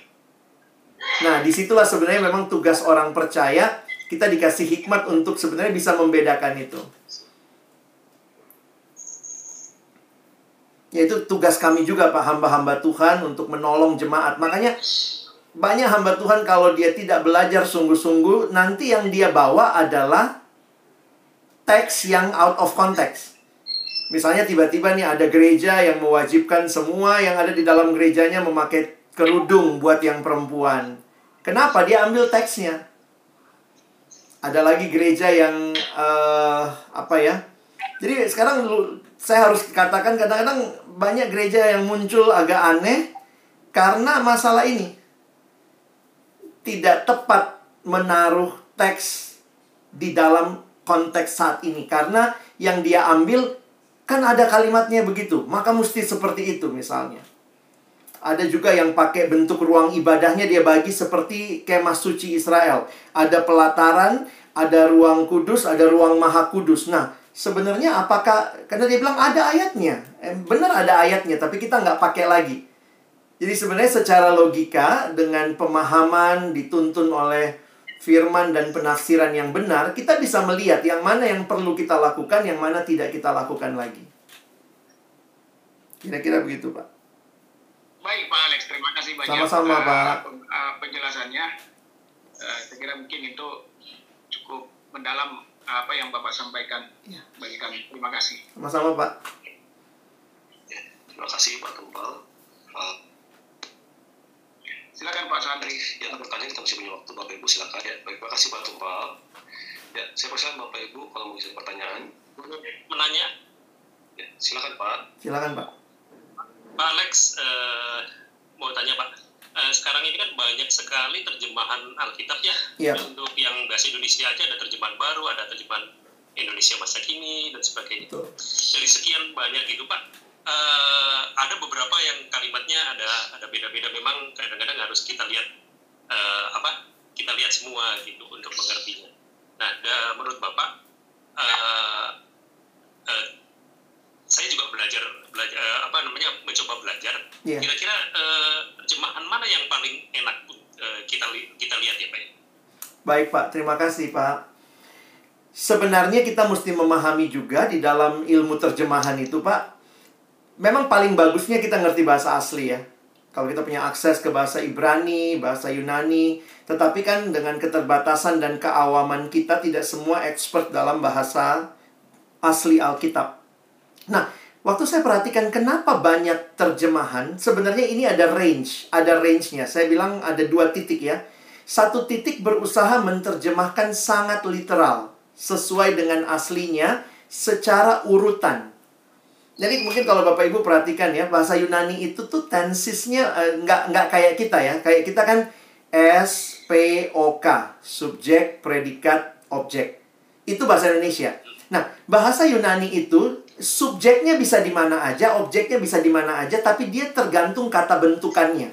S2: Nah, di situlah sebenarnya memang tugas orang percaya, kita dikasih hikmat untuk sebenarnya bisa membedakan itu. Yaitu tugas kami juga Pak hamba-hamba Tuhan untuk menolong jemaat. Makanya banyak hamba Tuhan kalau dia tidak belajar sungguh-sungguh, nanti yang dia bawa adalah teks yang out of context. Misalnya tiba-tiba nih ada gereja yang mewajibkan semua yang ada di dalam gerejanya memakai kerudung buat yang perempuan. Kenapa? Dia ambil teksnya. Ada lagi gereja yang uh, apa ya? Jadi sekarang saya harus katakan kadang-kadang banyak gereja yang muncul agak aneh karena masalah ini. Tidak tepat menaruh teks di dalam konteks saat ini karena yang dia ambil Kan ada kalimatnya begitu, maka mesti seperti itu misalnya. Ada juga yang pakai bentuk ruang ibadahnya dia bagi seperti kemah suci Israel. Ada pelataran, ada ruang kudus, ada ruang maha kudus. Nah, sebenarnya apakah, karena dia bilang ada ayatnya. Eh, benar ada ayatnya, tapi kita nggak pakai lagi. Jadi sebenarnya secara logika, dengan pemahaman dituntun oleh firman dan penafsiran yang benar, kita bisa melihat yang mana yang perlu kita lakukan, yang mana tidak kita lakukan lagi. Kira-kira begitu, Pak.
S3: Baik Pak Alex, terima kasih banyak
S2: Sama-sama,
S3: uh,
S2: Pak.
S3: uh, penjelasannya. Uh, saya kira mungkin itu cukup mendalam apa yang Bapak sampaikan
S2: Ya.
S3: bagi kami. Terima kasih.
S2: Sama-sama, Pak.
S4: Terima kasih Pak Tumpal. Uh,
S3: Silakan Pak Sandri.
S4: ya untuk pertanyaan kita masih punya waktu Bapak Ibu silakan ya. Baik, terima kasih Pak Tumpal. Ya, saya persilakan Bapak Ibu kalau mau isi pertanyaan.
S5: menanya
S4: Ya, silakan Pak.
S2: Silakan, Pak.
S5: Pak Alex eh, mau tanya Pak Eh, sekarang ini kan banyak sekali terjemahan Alkitab ya
S2: Iya.
S5: untuk yang bahasa Indonesia aja ada terjemahan baru ada terjemahan Indonesia masa kini dan sebagainya
S2: Betul.
S5: dari sekian banyak itu Pak eh, ada beberapa yang kalimatnya ada ada beda-beda memang kadang-kadang harus kita lihat eh, apa kita lihat semua gitu untuk mengertinya nah da- menurut Bapak eh, eh, saya juga belajar belajar eh, apa namanya mencoba belajar
S2: Iya.
S5: kira-kira eh, terjemahan mana yang paling enak eh, kita li- kita lihat ya Pak?
S2: Baik, Pak. Terima kasih, Pak. Sebenarnya kita mesti memahami juga di dalam ilmu terjemahan itu, Pak. Memang paling bagusnya kita ngerti bahasa asli ya. Kalau kita punya akses ke bahasa Ibrani, bahasa Yunani, tetapi kan dengan keterbatasan dan keawaman kita tidak semua expert dalam bahasa asli Alkitab. Nah, waktu saya perhatikan kenapa banyak terjemahan, sebenarnya ini ada range, ada range-nya. Saya bilang ada dua titik ya. Satu titik berusaha menerjemahkan sangat literal, sesuai dengan aslinya, secara urutan. Jadi mungkin kalau Bapak Ibu perhatikan ya, bahasa Yunani itu tuh tensisnya eh, nggak nggak kayak kita ya. Kayak kita kan S, P, O, K. Subjek, predikat, objek. Itu bahasa Indonesia. Nah, bahasa Yunani itu subjeknya bisa di mana aja, objeknya bisa di mana aja, tapi dia tergantung kata bentukannya.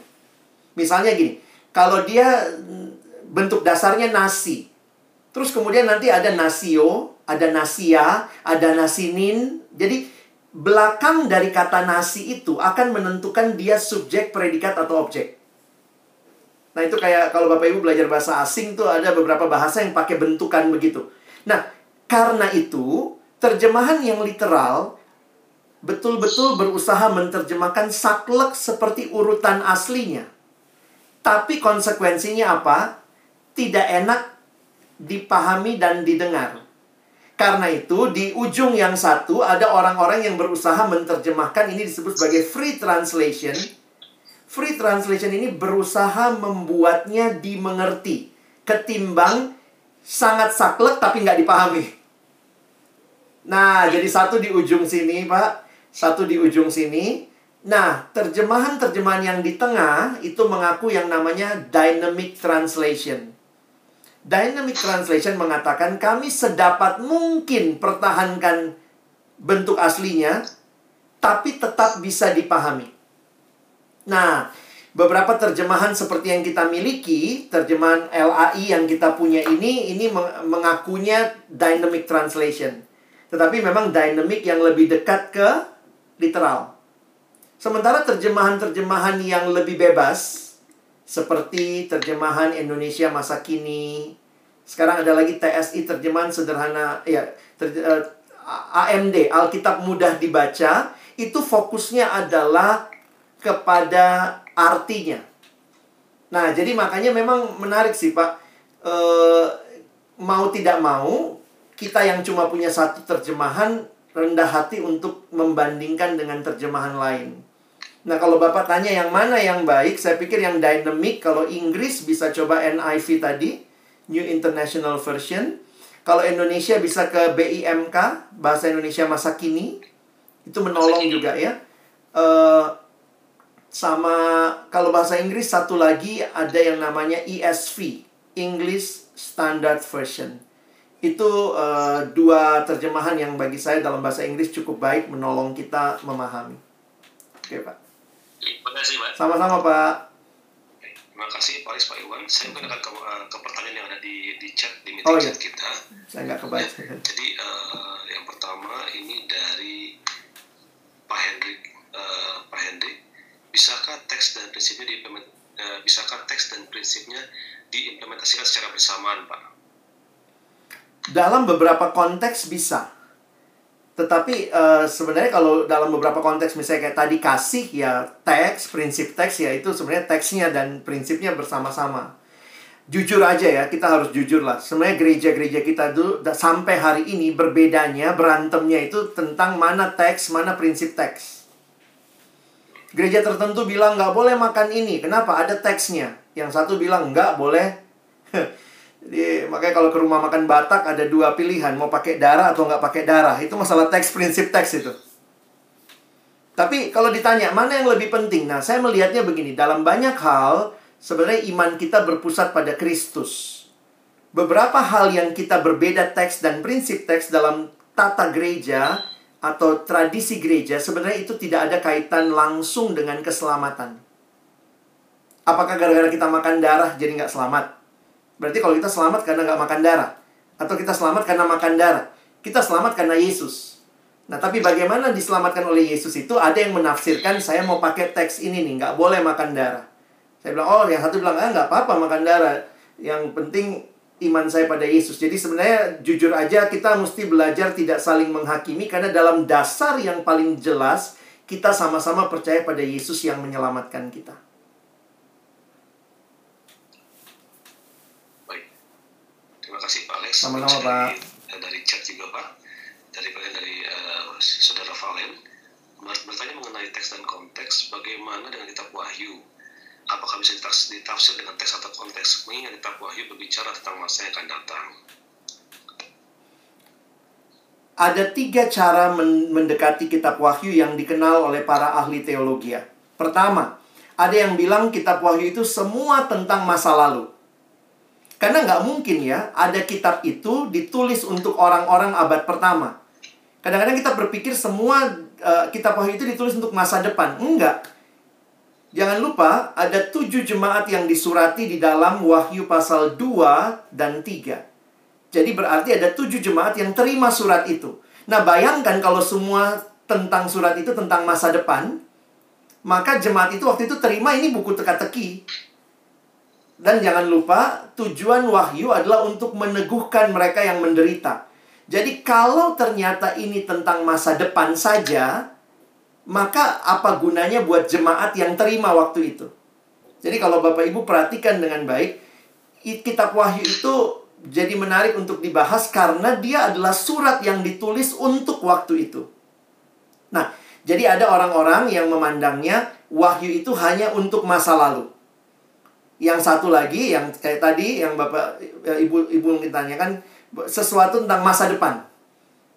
S2: Misalnya gini, kalau dia mm, bentuk dasarnya nasi, terus kemudian nanti ada nasio, ada nasia, ada nasinin. Jadi belakang dari kata nasi itu akan menentukan dia subjek, predikat atau objek. Nah, itu kayak kalau Bapak Ibu belajar bahasa asing tuh ada beberapa bahasa yang pakai bentukan begitu. Nah, karena itu terjemahan yang literal betul-betul berusaha menerjemahkan saklek seperti urutan aslinya. Tapi konsekuensinya apa? Tidak enak dipahami dan didengar. Karena itu, di ujung yang satu ada orang-orang yang berusaha menerjemahkan ini disebut sebagai free translation. Free translation ini berusaha membuatnya dimengerti ketimbang sangat saklek tapi nggak dipahami. Nah, jadi satu di ujung sini, Pak. Satu di ujung sini. Nah, terjemahan-terjemahan yang di tengah itu mengaku yang namanya dynamic translation. Dynamic translation mengatakan kami sedapat mungkin pertahankan bentuk aslinya, tapi tetap bisa dipahami. Nah, beberapa terjemahan seperti yang kita miliki, terjemahan LAI yang kita punya ini, ini meng- mengakunya dynamic translation. Tetapi memang dynamic yang lebih dekat ke literal. Sementara terjemahan-terjemahan yang lebih bebas, seperti terjemahan Indonesia masa kini. Sekarang ada lagi TSI terjemahan sederhana ya ter- eh, AMD Alkitab mudah dibaca itu fokusnya adalah kepada artinya. Nah, jadi makanya memang menarik sih, Pak. Eh, mau tidak mau, kita yang cuma punya satu terjemahan rendah hati untuk membandingkan dengan terjemahan lain. Nah, kalau Bapak tanya yang mana yang baik, saya pikir yang dynamic kalau Inggris bisa coba NIV tadi, New International Version. Kalau Indonesia bisa ke BIMK, Bahasa Indonesia Masa Kini. Itu menolong juga ya. Eh sama kalau bahasa Inggris satu lagi ada yang namanya ESV, English Standard Version. Itu uh, dua terjemahan yang bagi saya dalam bahasa Inggris cukup baik menolong kita memahami. Oke, Pak.
S5: Terima kasih, Pak.
S2: Sama-sama, Pak.
S4: Terima kasih Pak Aris, Pak Iwan. Saya mungkin akan ke, uh, ke pertanyaan yang ada di, di chat, di meeting
S2: Oh, iya.
S4: chat kita.
S2: Saya nggak kebaca.
S4: Jadi uh, yang pertama ini dari Pak Hendrik. Uh, Pak Hendrik, bisakah teks dan prinsipnya diimplement, uh, bisakah teks dan prinsipnya diimplementasikan secara bersamaan, Pak?
S2: Dalam beberapa konteks bisa. Tetapi eh, sebenarnya kalau dalam beberapa konteks misalnya kayak tadi kasih ya teks, prinsip teks ya itu sebenarnya teksnya dan prinsipnya bersama-sama. Jujur aja ya, kita harus jujur lah. Sebenarnya gereja-gereja kita dulu sampai hari ini berbedanya, berantemnya itu tentang mana teks, mana prinsip teks. Gereja tertentu bilang nggak boleh makan ini. Kenapa? Ada teksnya. Yang satu bilang nggak boleh Jadi makanya kalau ke rumah makan Batak ada dua pilihan, mau pakai darah atau nggak pakai darah. Itu masalah teks prinsip teks itu. Tapi kalau ditanya mana yang lebih penting, nah saya melihatnya begini, dalam banyak hal sebenarnya iman kita berpusat pada Kristus. Beberapa hal yang kita berbeda teks dan prinsip teks dalam tata gereja atau tradisi gereja sebenarnya itu tidak ada kaitan langsung dengan keselamatan. Apakah gara-gara kita makan darah jadi nggak selamat? Berarti kalau kita selamat karena nggak makan darah. Atau kita selamat karena makan darah. Kita selamat karena Yesus. Nah, tapi bagaimana diselamatkan oleh Yesus itu ada yang menafsirkan saya mau pakai teks ini nih, nggak boleh makan darah. Saya bilang, oh yang satu bilang, ah nggak apa-apa makan darah. Yang penting iman saya pada Yesus. Jadi sebenarnya jujur aja kita mesti belajar tidak saling menghakimi karena dalam dasar yang paling jelas kita sama-sama percaya pada Yesus yang menyelamatkan kita.
S4: Baik. Terima kasih Pak Alex.
S2: Sama-sama, Pak.
S4: eh, Dari chat juga Pak. Dari dari eh, saudara Valen Ber- bertanya mengenai teks dan konteks. Bagaimana dengan kitab Wahyu? Apakah bisa ditafs- ditafsir dengan teks atau konteks? Mengingat kitab Wahyu berbicara tentang masa yang akan datang.
S2: Ada tiga cara men- mendekati kitab Wahyu yang dikenal oleh para ahli teologi. ya. Pertama, ada yang bilang kitab Wahyu itu semua tentang masa lalu. Karena nggak mungkin ya, ada kitab itu ditulis untuk orang-orang abad pertama. Kadang-kadang kita berpikir semua eh, kitab Wahyu itu ditulis untuk masa depan. Enggak. Jangan lupa, ada tujuh jemaat yang disurati di dalam Wahyu pasal 2 dan 3. Jadi berarti ada tujuh jemaat yang terima surat itu. Nah bayangkan kalau semua tentang surat itu tentang masa depan, maka jemaat itu waktu itu terima ini buku teka-teki. Dan jangan lupa, tujuan wahyu adalah untuk meneguhkan mereka yang menderita. Jadi kalau ternyata ini tentang masa depan saja, maka apa gunanya buat jemaat yang terima waktu itu? Jadi kalau Bapak Ibu perhatikan dengan baik, kitab Wahyu itu jadi menarik untuk dibahas karena dia adalah surat yang ditulis untuk waktu itu. Nah, jadi ada orang-orang yang memandangnya Wahyu itu hanya untuk masa lalu. Yang satu lagi yang kayak tadi yang Bapak eh, Ibu Ibu tanyakan sesuatu tentang masa depan.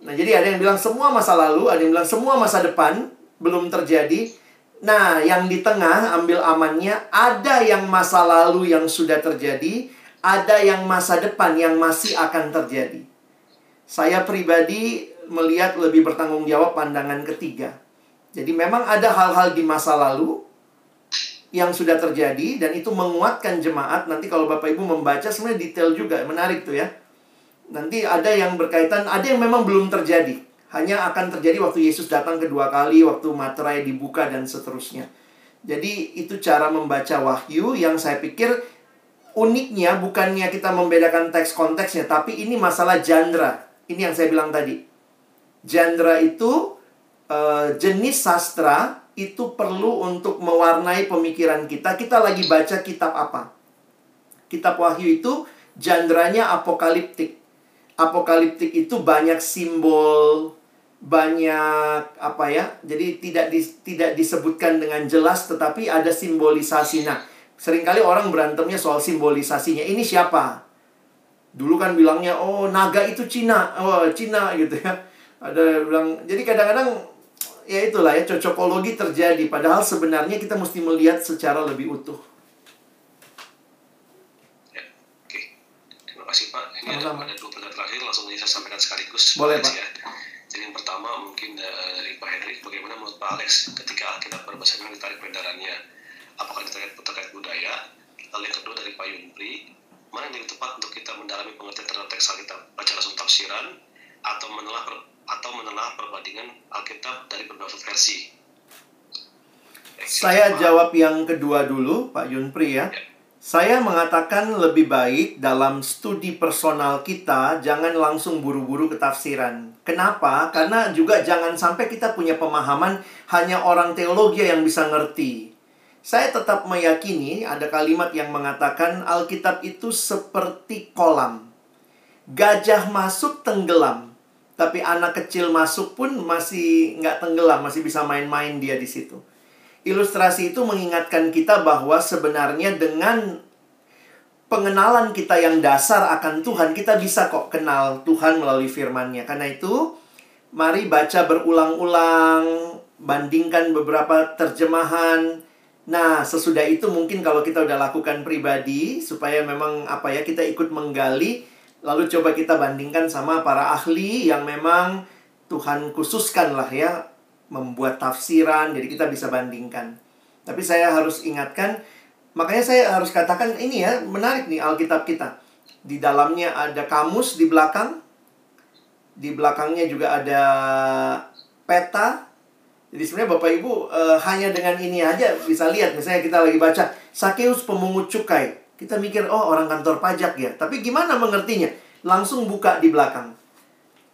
S2: Nah, jadi ada yang bilang semua masa lalu, ada yang bilang semua masa depan belum terjadi. Nah, yang di tengah ambil amannya ada yang masa lalu yang sudah terjadi, ada yang masa depan yang masih akan terjadi. Saya pribadi melihat lebih bertanggung jawab pandangan ketiga. Jadi memang ada hal-hal di masa lalu yang sudah terjadi dan itu menguatkan jemaat. Nanti kalau Bapak Ibu membaca sebenarnya detail juga, menarik tuh ya. Nanti ada yang berkaitan, ada yang memang belum terjadi. Hanya akan terjadi waktu Yesus datang kedua kali, waktu materai dibuka dan seterusnya. Jadi itu cara membaca wahyu yang saya pikir uniknya bukannya kita membedakan teks konteksnya, tapi ini masalah genre. Ini yang saya bilang tadi. Genre itu eh, jenis sastra itu perlu untuk mewarnai pemikiran kita. Kita lagi baca kitab apa? Kitab Wahyu itu genre-nya apokaliptik. Apokaliptik itu banyak simbol, banyak apa ya? Jadi tidak dis- tidak disebutkan dengan jelas tetapi ada simbolisasi. Nah, sering kali orang berantemnya soal simbolisasinya. Ini siapa? Dulu kan bilangnya oh naga itu Cina. Oh, Cina gitu ya. Ada bilang jadi kadang-kadang ya itulah ya cocokologi terjadi padahal sebenarnya kita mesti melihat secara lebih utuh.
S4: Ya, oke. Terima kasih Pak. Ini ada, ada dua pertanyaan terakhir langsung saya sampaikan sekaligus.
S2: Boleh, Pak.
S4: Ya. Jadi yang pertama mungkin eh, dari Pak Hendrik, bagaimana menurut Pak Alex ketika Alkitab berbahasa Inggris ditarik peredarannya? Apakah terkait, terkait budaya? Lalu yang kedua dari Pak Yunpri, mana yang lebih tepat untuk kita mendalami pengertian terhadap teks Alkitab? Baca langsung tafsiran atau menelaah per- atau menelaah perbandingan Alkitab dari beberapa versi?
S2: Saya
S4: Pak.
S2: jawab yang kedua dulu, Pak Yunpri ya. Saya mengatakan lebih baik dalam studi personal kita jangan langsung buru-buru ke tafsiran. Kenapa? Karena juga jangan sampai kita punya pemahaman hanya orang teologi yang bisa ngerti. Saya tetap meyakini ada kalimat yang mengatakan Alkitab itu seperti kolam. Gajah masuk tenggelam, tapi anak kecil masuk pun masih nggak tenggelam, masih bisa main-main dia di situ. Ilustrasi itu mengingatkan kita bahwa sebenarnya dengan pengenalan kita yang dasar akan Tuhan, kita bisa kok kenal Tuhan melalui firman-Nya. Karena itu, mari baca berulang-ulang, bandingkan beberapa terjemahan. Nah, sesudah itu mungkin kalau kita udah lakukan pribadi supaya memang apa ya kita ikut menggali lalu coba kita bandingkan sama para ahli yang memang Tuhan khususkan lah ya membuat tafsiran jadi kita bisa bandingkan. Tapi saya harus ingatkan makanya saya harus katakan ini ya menarik nih Alkitab kita. Di dalamnya ada kamus di belakang. Di belakangnya juga ada peta. Jadi sebenarnya Bapak Ibu eh, hanya dengan ini aja bisa lihat misalnya kita lagi baca Sakeus pemungut cukai. Kita mikir oh orang kantor pajak ya. Tapi gimana mengertinya? Langsung buka di belakang.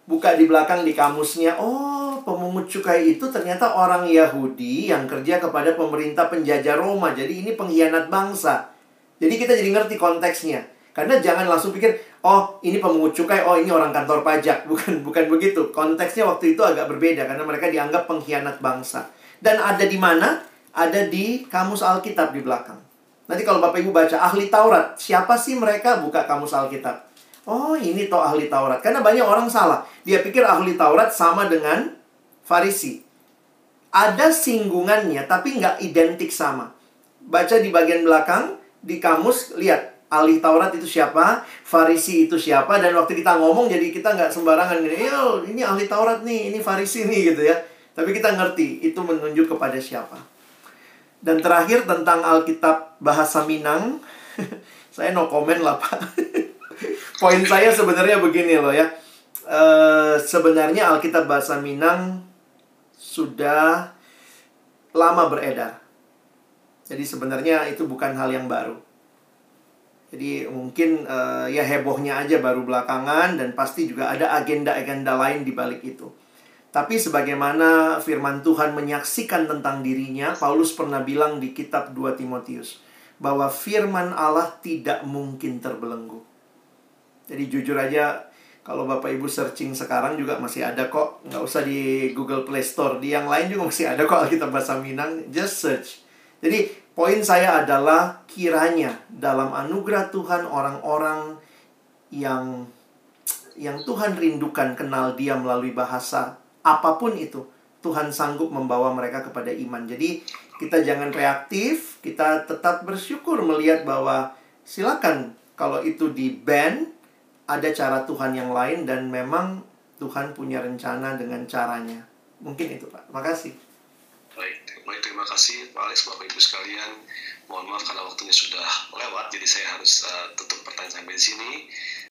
S2: Buka di belakang di kamusnya. Oh, pemungut cukai itu ternyata orang Yahudi yang kerja kepada pemerintah penjajah Roma. Jadi ini pengkhianat bangsa. Jadi kita jadi ngerti konteksnya. Karena jangan langsung pikir, oh ini pemungut cukai, oh ini orang kantor pajak. Bukan bukan begitu. Konteksnya waktu itu agak berbeda karena mereka dianggap pengkhianat bangsa. Dan ada di mana? Ada di kamus Alkitab di belakang. Nanti kalau Bapak Ibu baca ahli Taurat, siapa sih mereka buka kamus Alkitab? Oh, ini toh ahli Taurat. Karena banyak orang salah. Dia pikir ahli Taurat sama dengan Farisi. Ada singgungannya, tapi nggak identik sama. Baca di bagian belakang, di kamus, lihat. Ahli Taurat itu siapa, Farisi itu siapa, dan waktu kita ngomong jadi kita nggak sembarangan ini ahli Taurat nih, ini Farisi nih gitu ya. Tapi kita ngerti, itu menunjuk kepada siapa. Dan terakhir tentang Alkitab bahasa Minang, saya no comment lah Pak. Poin saya sebenarnya begini loh ya. Eh, sebenarnya Alkitab bahasa Minang sudah lama beredar. Jadi sebenarnya itu bukan hal yang baru. Jadi mungkin eh, ya hebohnya aja baru belakangan dan pasti juga ada agenda-agenda lain di balik itu. Tapi sebagaimana firman Tuhan menyaksikan tentang dirinya, Paulus pernah bilang di kitab 2 Timotius bahwa firman Allah tidak mungkin terbelenggu. Jadi jujur aja kalau Bapak Ibu searching sekarang juga masih ada kok, nggak usah di Google Play Store, di yang lain juga masih ada kok Alkitab bahasa Minang, just search. Jadi poin saya adalah kiranya dalam anugerah Tuhan orang-orang yang yang Tuhan rindukan kenal Dia melalui bahasa apa pun itu, Tuhan sanggup membawa mereka kepada iman. Jadi kita jangan reaktif, kita tetap bersyukur melihat bahwa silakan kalau itu di ban ada cara Tuhan yang lain dan memang Tuhan punya rencana dengan caranya. Mungkin itu, Pak. Makasih.
S4: Baik, baik terima kasih Pak Alex, Bapak Ibu sekalian. Mohon maaf karena waktunya sudah lewat, jadi saya harus uh, tutup pertanyaan sampai di sini.